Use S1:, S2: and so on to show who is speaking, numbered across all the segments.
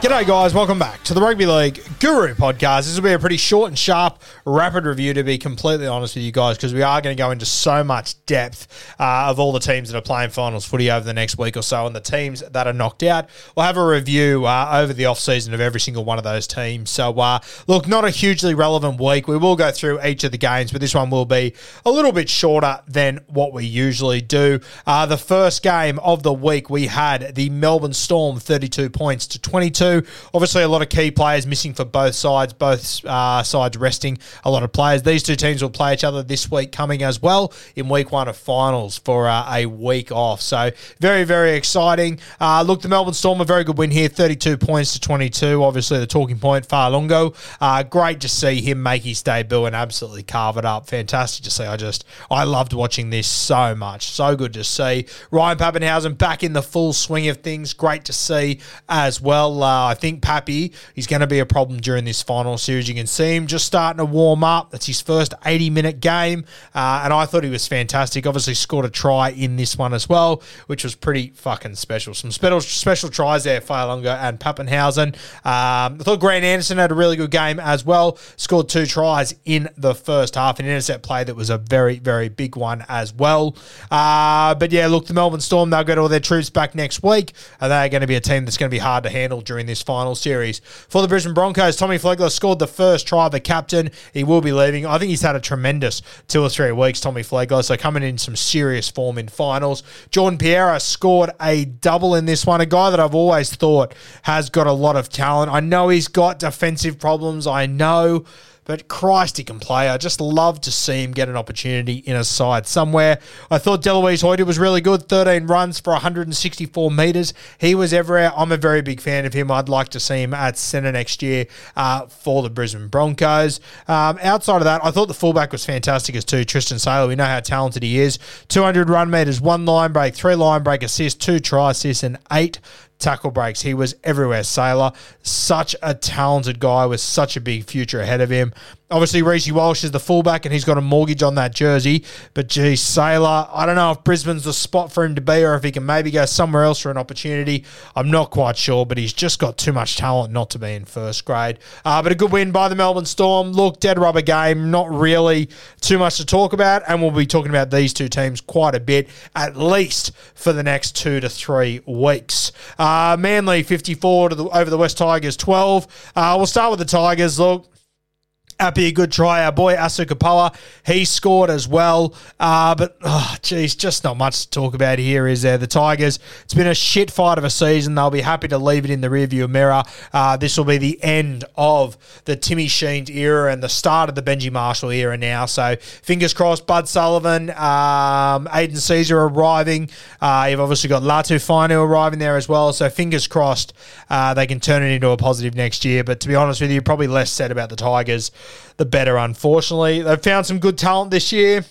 S1: G'day, guys. Welcome back to the Rugby League Guru podcast. This will be a pretty short and sharp, rapid review, to be completely honest with you guys, because we are going to go into so much depth uh, of all the teams that are playing finals footy over the next week or so and the teams that are knocked out. We'll have a review uh, over the off-season of every single one of those teams. So, uh, look, not a hugely relevant week. We will go through each of the games, but this one will be a little bit shorter than what we usually do. Uh, the first game of the week, we had the Melbourne Storm 32 points to 22. Obviously, a lot of key players missing for both sides, both uh, sides resting a lot of players. These two teams will play each other this week coming as well in week one of finals for uh, a week off. So, very, very exciting. Uh, look, the Melbourne Storm, a very good win here 32 points to 22. Obviously, the talking point, Faalogo. Uh, great to see him make his debut and absolutely carve it up. Fantastic to see. I just, I loved watching this so much. So good to see. Ryan Papenhuyzen back in the full swing of things. Great to see as well. Uh, I think Pappy is going to be a problem during this final series. You can see him just starting to warm up. That's his first 80 minute game. Uh, and I thought he was fantastic. Obviously, scored a try in this one as well, which was pretty fucking special. Some special special tries there, Faalogo and Papenhuyzen. Um, I thought Grant Anderson had a really good game as well. Scored two tries in the first half. An intercept play that was a very, very big one as well. Uh, but yeah, look, the Melbourne Storm, they'll get all their troops back next week. And they're going to be a team that's going to be hard to handle during this final series. For the Brisbane Broncos, Tommy Flegler scored the first try, the captain. He will be leaving. I think he's had a tremendous two or three weeks, Tommy Flegler. So coming in some serious form in finals. Jordan Pereira scored a double in this one. A guy that I've always thought has got a lot of talent. I know he's got defensive problems. I know. But Christ, he can play. I just love to see him get an opportunity in a side somewhere. I thought Delouise Hoeter was really good. 13 runs for 164 metres. He was everywhere. I'm a very big fan of him. I'd like to see him at centre next year uh, for the Brisbane Broncos. Um, outside of that, I thought the fullback was fantastic as too. Tristan Sailor. We know how talented he is. 200 run metres, one line break, three line break assists, two try assists, and eight tackle breaks. He was everywhere. Sailor, such a talented guy with such a big future ahead of him. Obviously, Reece Walsh is the fullback and he's got a mortgage on that jersey. But geez, Sailor, I don't know if Brisbane's the spot for him to be or if he can maybe go somewhere else for an opportunity. I'm not quite sure, but he's just got too much talent not to be in first grade. Uh, but a good win by the Melbourne Storm. Look, dead rubber game, not really too much to talk about. And we'll be talking about these two teams quite a bit, at least for the next two to three weeks. Uh, Manly 54 to the, over the West Tigers 12. Uh, we'll start with the Tigers. Look, Happy a good try. Our boy Asu Kepaoa, he scored as well. Uh, but, oh, geez, just not much to talk about here, is there? The Tigers, it's been a shit fight of a season. They'll be happy to leave it in the rearview mirror. Uh, this will be the end of the Timmy Sheens era and the start of the Benji Marshall era now. So, fingers crossed, Bud Sullivan, um, Aidan Sezer arriving. Uh, you've obviously got Latu Fainu arriving there as well. So, fingers crossed uh, they can turn it into a positive next year. But to be honest with you, probably less said about the Tigers the better, unfortunately. They've found some good talent this year.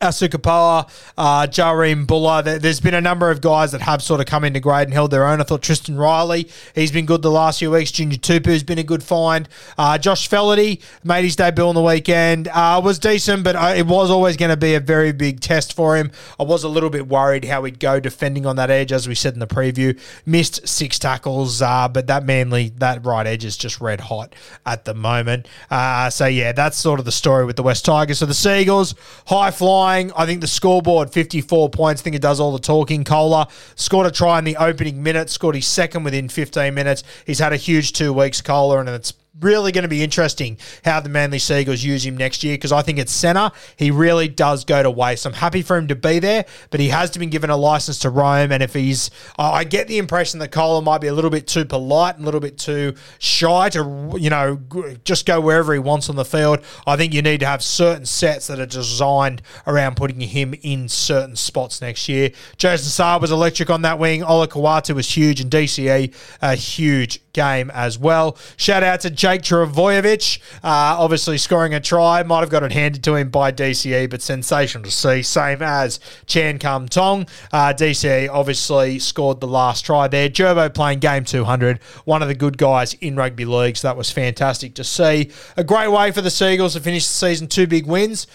S1: Asu Kepaoa, uh, Jahream Bula. There, has been a number of guys that have sort of come into grade and held their own. I thought Tristan Riley, he's been good the last few weeks. Junior Tupou's been a good find. Uh, Josh Feledy made his debut on the weekend. Uh, was decent, but uh, it was always going to be a very big test for him. I was a little bit worried how he'd go defending on that edge, as we said in the preview. Missed six tackles, uh, but that Manly, that right edge is just red hot at the moment. Uh, so, yeah, that's sort of the story with the West Tigers. So the Seagulls, high flying flying. I think the scoreboard, 54 points. I think it does all the talking. Koula scored a try in the opening minute, scored his second within 15 minutes. He's had a huge two weeks, Koula, and it's really going to be interesting how the Manly Seagulls use him next year because I think at centre, he really does go to waste. I'm happy for him to be there, but he has to be given a license to roam. And if he's, I get the impression that Koula might be a little bit too polite and a little bit too shy to, you know, just go wherever he wants on the field. I think you need to have certain sets that are designed around putting him in certain spots next year. Jason Saab was electric on that wing. Olakau'atu was huge, and DCE a huge game as well. Shout out to Jake Trbojevic, uh, obviously scoring a try. Might have got it handed to him by DCE, but sensational to see. Same as Chan Kum Tong. Uh, DCE obviously scored the last try there. Gerbo playing game 200, one of the good guys in rugby league, so that was fantastic to see. A great way for the Seagulls to finish the season, two big wins.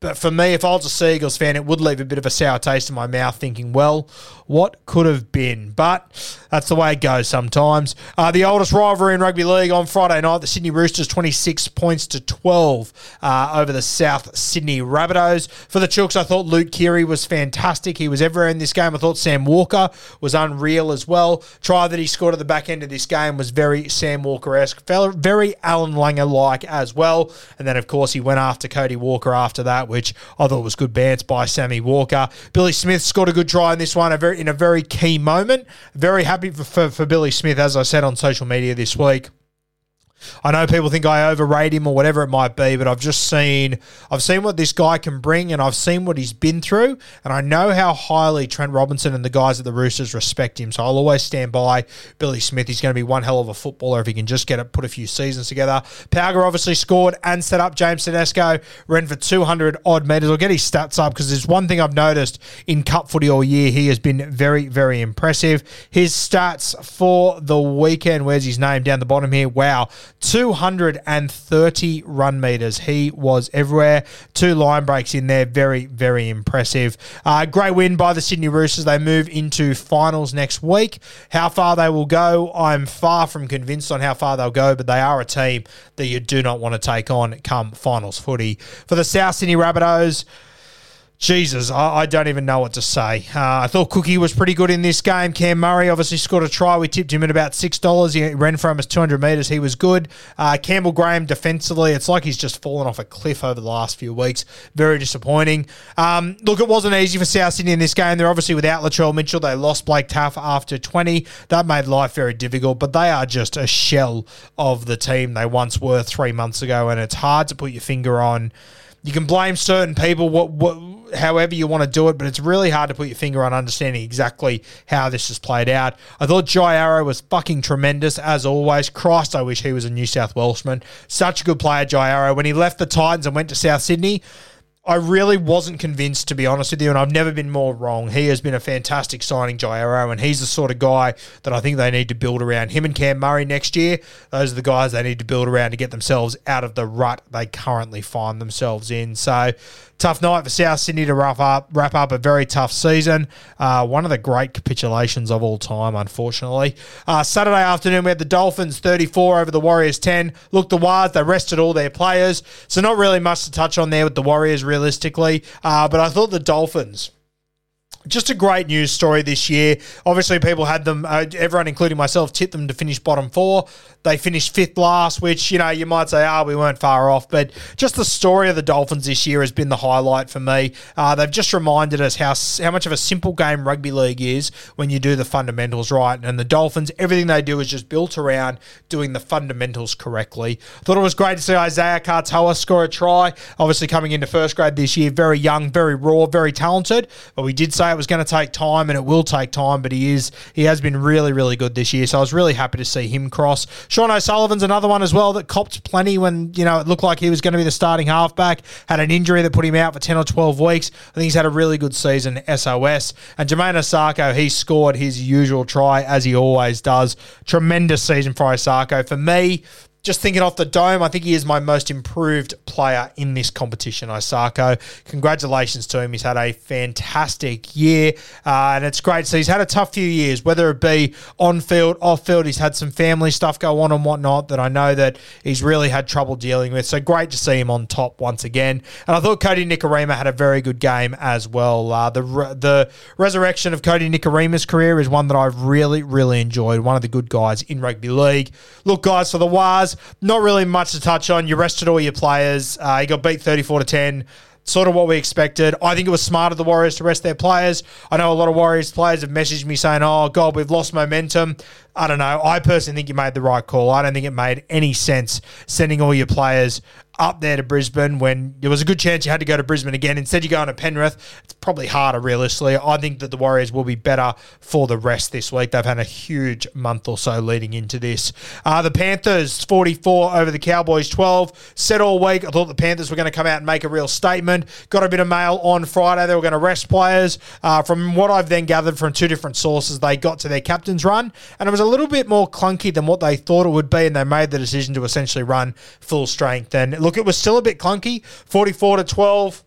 S1: But for me, if I was a Seagulls fan, it would leave a bit of a sour taste in my mouth thinking, well, what could have been? But that's the way it goes sometimes. Uh, the oldest rivalry in rugby league on Friday night, the Sydney Roosters 26 points to 12 uh, over the South Sydney Rabbitohs. For the Chooks, I thought Luke Keary was fantastic. He was everywhere in this game. I thought Sam Walker was unreal as well. Try that he scored at the back end of this game was very Sam Walker esque, very Allan Langer like as well. And then, of course, he went after Cody Walker after that, which I thought was good bants by Sammy Walker. Billy Smith scored a good try in this one, a very in a very key moment. Very happy for, for, for Billy Smith, as I said on social media this week. I know people think I overrate him or whatever it might be, but I've just seen I've seen what this guy can bring and I've seen what he's been through and I know how highly Trent Robinson and the guys at the Roosters respect him. So I'll always stand by Billy Smith. He's going to be one hell of a footballer if he can just get it put a few seasons together. Pauga obviously scored and set up James Tedesco, ran for 200 odd metres. I'll get his stats up because there's one thing I've noticed in cup footy all year. He has been very, very impressive. His stats for the weekend, where's his name down the bottom here? Wow. 230 run meters. He was everywhere. Two line breaks in there. Very, very impressive. Uh, great win by the Sydney Roosters. They move into finals next week. How far they will go, I'm far from convinced on how far they'll go, but they are a team that you do not want to take on come finals footy. For the South Sydney Rabbitohs, Jesus, I, I, don't even know what to say. Uh, I thought Cookie was pretty good in this game. Cam Murray obviously scored a try. We tipped him at about $6. He ran for almost 200 metres. He was good. Uh, Campbell Graham defensively, it's like he's just fallen off a cliff over the last few weeks. Very disappointing. Um, look, it wasn't easy for South Sydney in this game. They're obviously without Latrell Mitchell. They lost Blake Taaffe after 20. That made life very difficult, but they are just a shell of the team they once were three months ago, and it's hard to put your finger on. You can blame certain people, what, what however you want to do it, but it's really hard to put your finger on understanding exactly how this has played out. I thought Jai Arrow was fucking tremendous as always. Christ, I wish he was a New South Welshman. Such a good player, Jai Arrow. When he left the Titans and went to South Sydney, I really wasn't convinced, to be honest with you, and I've never been more wrong. He has been a fantastic signing, Jairo, and he's the sort of guy that I think they need to build around. Him and Cam Murray next year, those are the guys they need to build around to get themselves out of the rut they currently find themselves in. So, tough night for South Sydney to wrap up wrap up a very tough season. Uh, one of the great capitulations of all time, unfortunately. Uh, Saturday afternoon, we had the Dolphins 34 over the Warriors 10. Look, the Wires, they rested all their players, so not really much to touch on there with the Warriors realistically. Uh, but I thought the Dolphins just a great news story this year. Obviously, people had them, uh, everyone, including myself, tipped them to finish bottom four. They finished fifth last, which, you know, you might say, ah, oh, we weren't far off. But just the story of the Dolphins this year has been the highlight for me. Uh, they've just reminded us how, how much of a simple game rugby league is when you do the fundamentals right. And the Dolphins, everything they do is just built around doing the fundamentals correctly. Thought it was great to see Isaiah Katoa score a try. Obviously, coming into first grade this year, very young, very raw, very talented. But we did say say it was going to take time, and it will take time, but he is he has been really really good this year. So I was really happy to see him cross. Sean O'Sullivan's another one as well that copped plenty when you know it looked like he was going to be the starting halfback. Had an injury that put him out for ten or twelve weeks. I think he's had a really good season. SOS and Jamayne Isaako, he scored his usual try as he always does. Tremendous season for Isaako. For me, just thinking off the dome, I think he is my most improved player in this competition, Isaako. Congratulations to him. He's had a fantastic year, uh, and it's great. So he's had a tough few years, whether it be on field, off field. He's had some family stuff go on and whatnot that I know that he's really had trouble dealing with. So great to see him on top once again. And I thought Cody Nikorima had a very good game as well. Uh, the the resurrection of Cody Nikorima's career is one that I've really, really enjoyed. One of the good guys in rugby league. Look, guys, for the Wars not really much to touch on. You rested all your players. Uh, you got beat 34 to 10 sort of what we expected. I think it was smart of the Warriors to rest their players. I know a lot of Warriors players have messaged me saying, oh, God, we've lost momentum. I don't know. I personally think you made the right call. I don't think it made any sense sending all your players up there to Brisbane when there was a good chance you had to go to Brisbane again. Instead, you're going to Penrith. It's probably harder, realistically. I think that the Warriors will be better for the rest this week. They've had a huge month or so leading into this. Uh, the Panthers, 44 over the Cowboys, 12. Said all week, I thought the Panthers were going to come out and make a real statement. Got a bit of mail on Friday. They were going to rest players. Uh, from what I've then gathered from two different sources, they got to their captain's run, and it was a little bit more clunky than what they thought it would be, and they made the decision to essentially run full strength. And look, it was still a bit clunky, 44 to 12.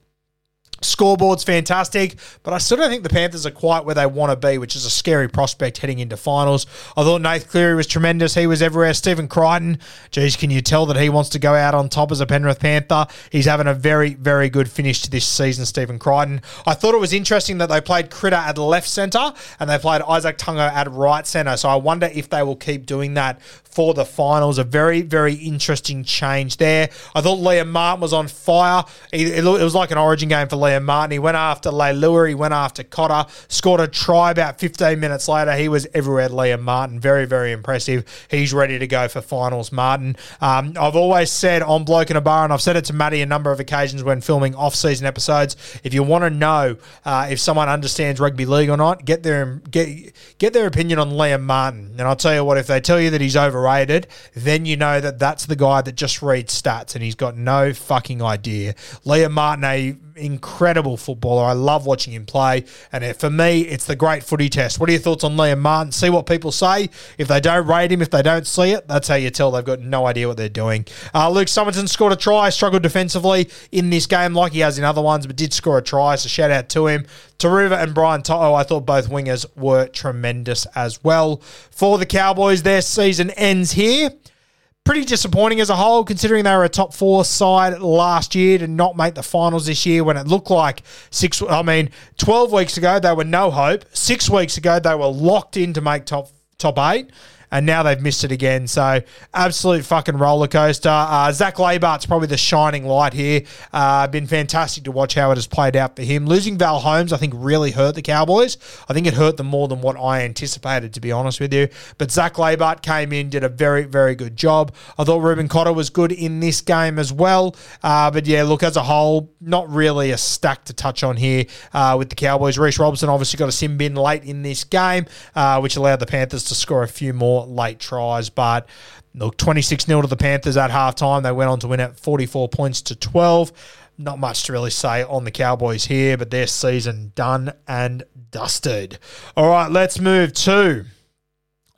S1: Scoreboard's fantastic, but I still don't think the Panthers are quite where they want to be, which is a scary prospect heading into finals. I thought Nath Cleary was tremendous. He was everywhere. Stephen Crichton, geez, can you tell that he wants to go out on top as a Penrith Panther? He's having a very, very good finish to this season, Stephen Crichton. I thought it was interesting that they played Critter at left centre and they played Izack Tago at right centre. So I wonder if they will keep doing that for the finals. A very, very interesting change there. I thought Liam Martin was on fire. It was like an origin game for Liam Martin. He went after Leilua. He went after Cotter. Scored a try about 15 minutes later. He was everywhere, Liam Martin. Very, very impressive. He's ready to go for finals, Martin. Um, I've always said on Bloke in a Bar, and I've said it to Matty a number of occasions when filming off-season episodes, if you want to know uh, if someone understands rugby league or not, get their, get, get their opinion on Liam Martin. And I'll tell you what, if they tell you that he's overrated, then you know that that's the guy that just reads stats and he's got no fucking idea. Liam Martin, a incredible footballer. I love watching him play. And for me, it's the great footy test. What are your thoughts on Liam Martin? See what people say. If they don't rate him, if they don't see it, that's how you tell they've got no idea what they're doing. Uh, Luke Sommerton scored a try, struggled defensively in this game like he has in other ones, but did score a try. So shout out to him. Turuva and Brian To'o, I thought both wingers were tremendous as well. For the Cowboys, their season ends here pretty disappointing as a whole, considering they were a top four side last year to not make the finals this year when it looked like six. I mean, 12 weeks ago, they were no hope. Six weeks ago, they were locked in to make top top eight and now they've missed it again. So absolute fucking roller coaster. Uh, Zac Laybutt's probably the shining light here. Uh, been fantastic to watch how it has played out for him. Losing Val Holmes, I think, really hurt the Cowboys. I think it hurt them more than what I anticipated, to be honest with you. But Zach Labart came in, did a very, very good job. I thought Reuben Cotter was good in this game as well. Uh, but yeah, look, as a whole, not really a stack to touch on here uh, with the Cowboys. Reece Robson obviously got a sim bin late in this game, uh, which allowed the Panthers to score a few more late tries. But look, 26 0 to the Panthers at halftime. They went on to win it 44 points to 12. Not much to really say on the Cowboys here, but their season done and dusted. All right, let's move to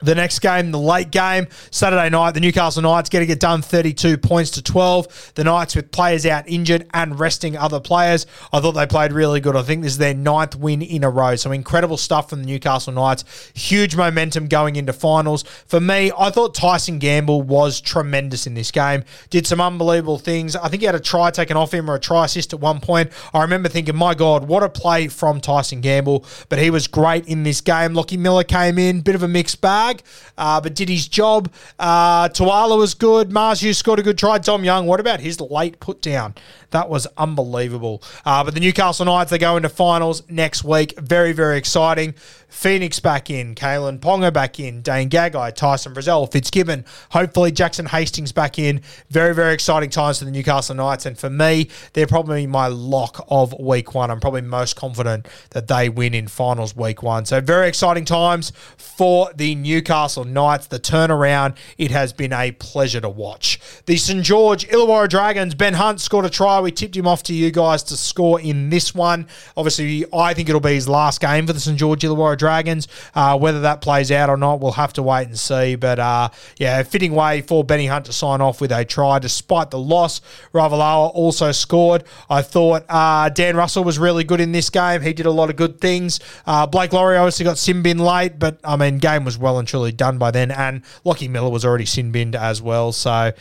S1: the next game, the late game, Saturday night, the Newcastle Knights getting it done 32 points to 12. The Knights with players out injured and resting other players. I thought they played really good. I think this is their ninth win in a row. So incredible stuff from the Newcastle Knights. Huge momentum going into finals. For me, I thought Tyson Gamble was tremendous in this game. Did some unbelievable things. I think he had a try taken off him or a try assist at one point. I remember thinking, my God, what a play from Tyson Gamble. But he was great in this game. Lockie Miller came in, bit of a mixed bag bag, uh, but did his job. Uh, Tuala was good. Hughes scored a good try. Tom Young, what about his late put down? That was unbelievable. Uh, but the Newcastle Knights, they go into finals next week. Very, very exciting. Phoenix back in, Kalyn Ponga back in, Dane Gagai, Tyson Frizell, Fitzgibbon, hopefully Jackson Hastings back in. Very, very exciting times for the Newcastle Knights. And for me, they're probably my lock of week one. I'm probably most confident that they win in finals week one. So very exciting times for the Newcastle Knights. The turnaround, it has been a pleasure to watch. The St. George Illawarra Dragons, Ben Hunt scored a try. We tipped him off to you guys to score in this one. Obviously, I think it'll be his last game for the St. George Illawarra Dragons. Uh, whether that plays out or not, we'll have to wait and see. But uh, yeah, fitting way for Benny Hunt to sign off with a try despite the loss. Ravalawa also scored. I thought uh, Dan Russell was really good in this game. He did a lot of good things. Uh, Blake Lawrie obviously got sin bin late, but I mean, game was well and truly done by then. And Lockie Miller was already sin binned as well. So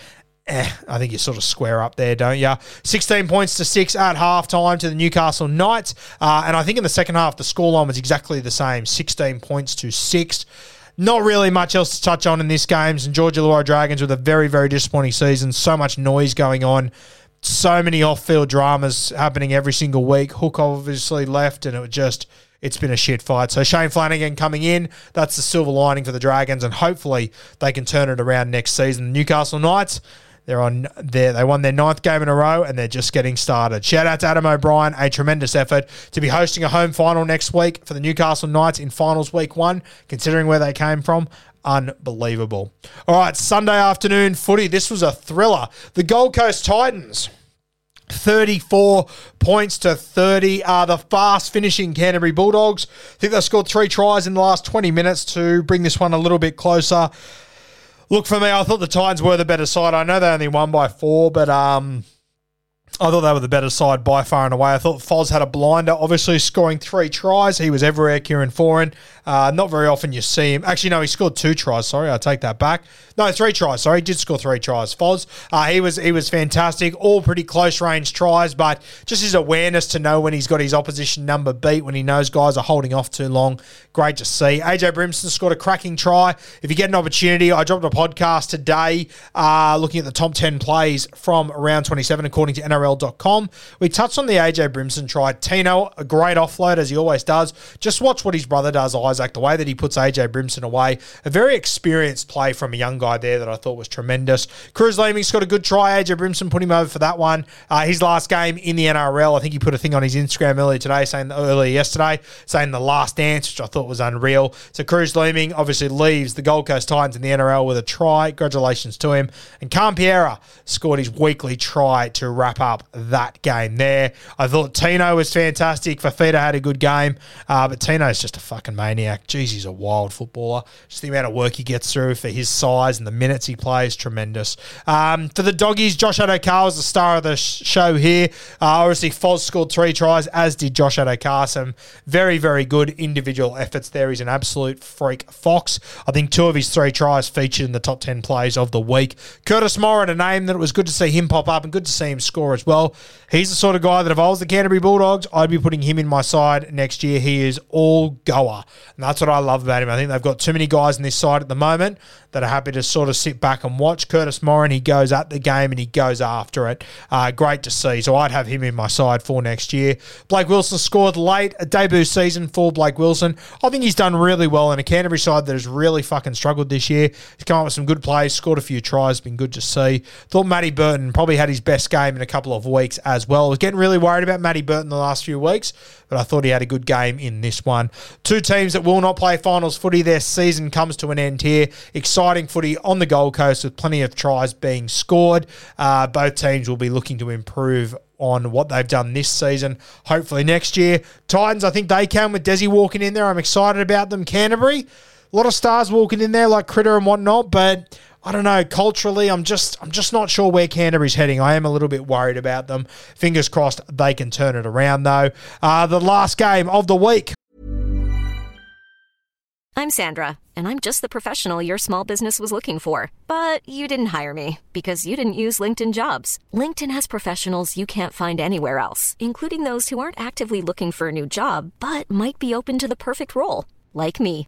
S1: Eh, I think you sort of square up there, don't you? 16 points to six at halftime to the Newcastle Knights. Uh, and I think in the second half, the scoreline was exactly the same 16 points to six. Not really much else to touch on in this game. St. Georgia Illawarra Dragons with a very, very disappointing season. So much noise going on. So many off field dramas happening every single week. Hook obviously left, and it was just it's been a shit fight. So Shane Flanagan coming in, that's the silver lining for the Dragons, and hopefully they can turn it around next season. Newcastle Knights, they're on there. They won their ninth game in a row, and they're just getting started. Shout out to Adam O'Brien, a tremendous effort to be hosting a home final next week for the Newcastle Knights in finals week one. Considering where they came from, unbelievable. All right, Sunday afternoon footy. This was a thriller. The Gold Coast Titans. 34 points to 30 are the fast finishing Canterbury Bulldogs. I think they scored three tries in the last 20 minutes to bring this one a little bit closer. Look, for me, I thought the Titans were the better side. I know they only won by four, but um, I thought they were the better side by far and away. I thought Foz had a blinder, obviously scoring three tries. He was everywhere, Kieran Foran. Uh, not very often you see him. Actually, no, he scored two tries. Sorry, I take that back. No, three tries. Sorry, he did score three tries. Foz, uh, he was he was fantastic. All pretty close range tries, but just his awareness to know when he's got his opposition number beat, when he knows guys are holding off too long. Great to see. AJ Brimson scored a cracking try. If you get an opportunity, I dropped a podcast today uh, looking at the top ten plays from round twenty seven according to NRL.com. We touched on the AJ Brimson try. Tino, a great offload as he always does. Just watch what his brother does, Isaac. The way that he puts AJ Brimson away, a very experienced play from a young guy there that I thought was tremendous. Kruise Leeming's got a good try. AJ Brimson put him over for that one. Uh, his last game in the NRL, I think he put a thing on his Instagram earlier today, saying earlier yesterday, saying the last dance, which I thought was unreal. So Kruise Leeming obviously leaves the Gold Coast Titans in the NRL with a try. Congratulations to him. And Khan-Pereira scored his weekly try to wrap up that game there. I thought Tino was fantastic. Fifita had a good game, uh, but Tino's just a fucking maniac. Jeez, he's a wild footballer. Just the amount of work he gets through for his size and the minutes he plays, tremendous. Um, for the doggies, Josh Addo-Carr was the star of the sh- show here. Uh, obviously, Foz scored three tries, as did Josh Addo-Carr. Some very, very good individual efforts there. He's an absolute freak fox. I think two of his three tries featured in the top 10 plays of the week. Curtis Moran, a name that it was good to see him pop up and good to see him score as well. He's the sort of guy that if I was the Canterbury Bulldogs, I'd be putting him in my side next year. He is all goer. And that's what I love about him. I think they've got too many guys in this side at the moment that are happy to sort of sit back and watch. Curtis Moran, he goes at the game and he goes after it. Uh, great to see. So I'd have him in my side for next year. Blake Wilson scored late, a debut season for Blake Wilson. I think he's done really well in a Canterbury side that has really fucking struggled this year. He's come up with some good plays, scored a few tries, been good to see. Thought Matty Burton probably had his best game in a couple of weeks as well. I was getting really worried about Matty Burton the last few weeks, but I thought he had a good game in this one. Two teams that will not play finals footy. Their season comes to an end here. Exciting footy on the Gold Coast with plenty of tries being scored. Uh, both teams will be looking to improve on what they've done this season. Hopefully next year. Titans, I think they can with Desi walking in there. I'm excited about them. Canterbury, a lot of stars walking in there like Critter and whatnot, but I don't know. Culturally, I'm just I'm just not sure where Canterbury's heading. I am a little bit worried about them. Fingers crossed they can turn it around though. Uh, the last game of the week.
S2: I'm Sandra, and I'm just the professional your small business was looking for. But you didn't hire me because you didn't use LinkedIn Jobs. LinkedIn has professionals you can't find anywhere else, including those who aren't actively looking for a new job but might be open to the perfect role, like me.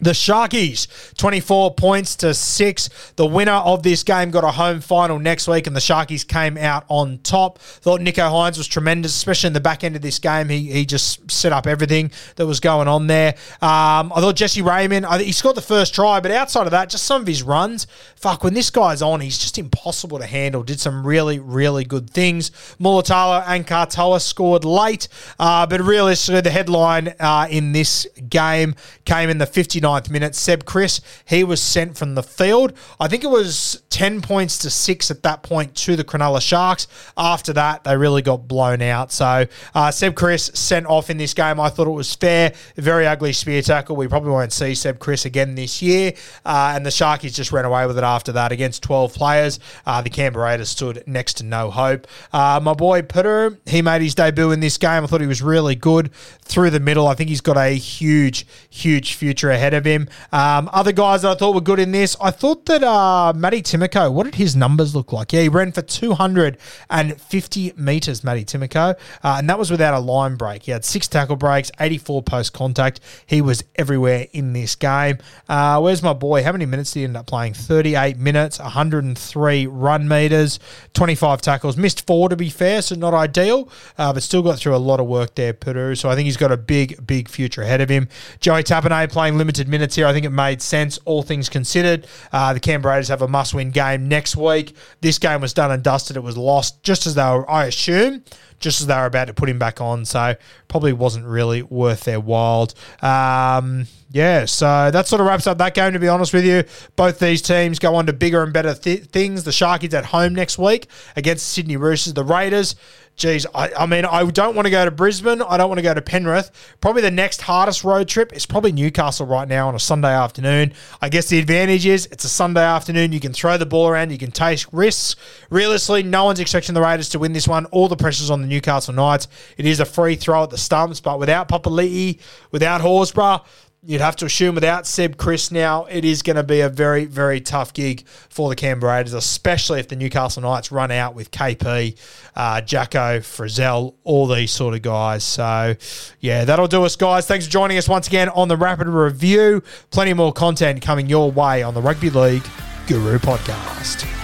S1: The Sharkies, 24 points to six. The winner of this game got a home final next week, and the Sharkies came out on top. Thought Nicho Hynes was tremendous, especially in the back end of this game. He, he just set up everything that was going on there. Um, I thought Jesse Ramien, I, he scored the first try, but outside of that, just some of his runs. Fuck, when this guy's on, he's just impossible to handle. Did some really, really good things. Mulitalo and Katoa scored late, uh, but realistically, the headline uh, in this game came in the 59th minute. Seb Kris, he was sent from the field. I think it was 10 points to 6 at that point to the Cronulla Sharks. After that, they really got blown out. So uh, Seb Kris sent off in this game. I thought it was fair. Very ugly spear tackle. We probably won't see Seb Kris again this year. Uh, and the Sharkies just ran away with it after that against 12 players. Uh, the Canberra Raiders stood next to no hope. Uh, my boy Peter, he made his debut in this game. I thought he was really good through the middle. I think he's got a huge, huge future ahead of him. Um, other guys that I thought were good in this, I thought that uh, Matty Timoko, what did his numbers look like? Yeah, he ran for 250 metres, Matty Timoko, uh, and that was without a line break. He had six tackle breaks, 84 post contact. He was everywhere in this game. Uh, where's my boy? How many minutes did he end up playing? 38 minutes, 103 run metres, 25 tackles. Missed four, to be fair, so not ideal, uh, but still got through a lot of work there, Peru. So I think he's got a big, big future ahead of him. Joey Tapine playing minutes here. I think it made sense, all things considered. Uh, the Canberra Raiders have a must win game next week. This game was done and dusted. It was lost just as they were, I assume, just as they were about to put him back on. So probably wasn't really worth their while. Um, yeah, so that sort of wraps up that game, to be honest with you. Both these teams go on to bigger and better th- things. The Sharkies at home next week against Sydney Roosters. The Raiders, geez, I, I mean, I don't want to go to Brisbane. I don't want to go to Penrith. Probably the next hardest road trip is probably Newcastle right now on a Sunday afternoon. I guess the advantage is it's a Sunday afternoon. You can throw the ball around. You can take risks. Realistically, no one's expecting the Raiders to win this one. All the pressure's on the Newcastle Knights. It is a free throw at the stumps, but without Papali'i, without Horsburgh, You'd have to assume without Seb Kris now, it is going to be a very, very tough gig for the Canberra Raiders, especially if the Newcastle Knights run out with KP, uh, Jacko, Frizell, all these sort of guys. So, yeah, that'll do us, guys. Thanks for joining us once again on the Rapid Review. Plenty more content coming your way on the Rugby League Guru podcast.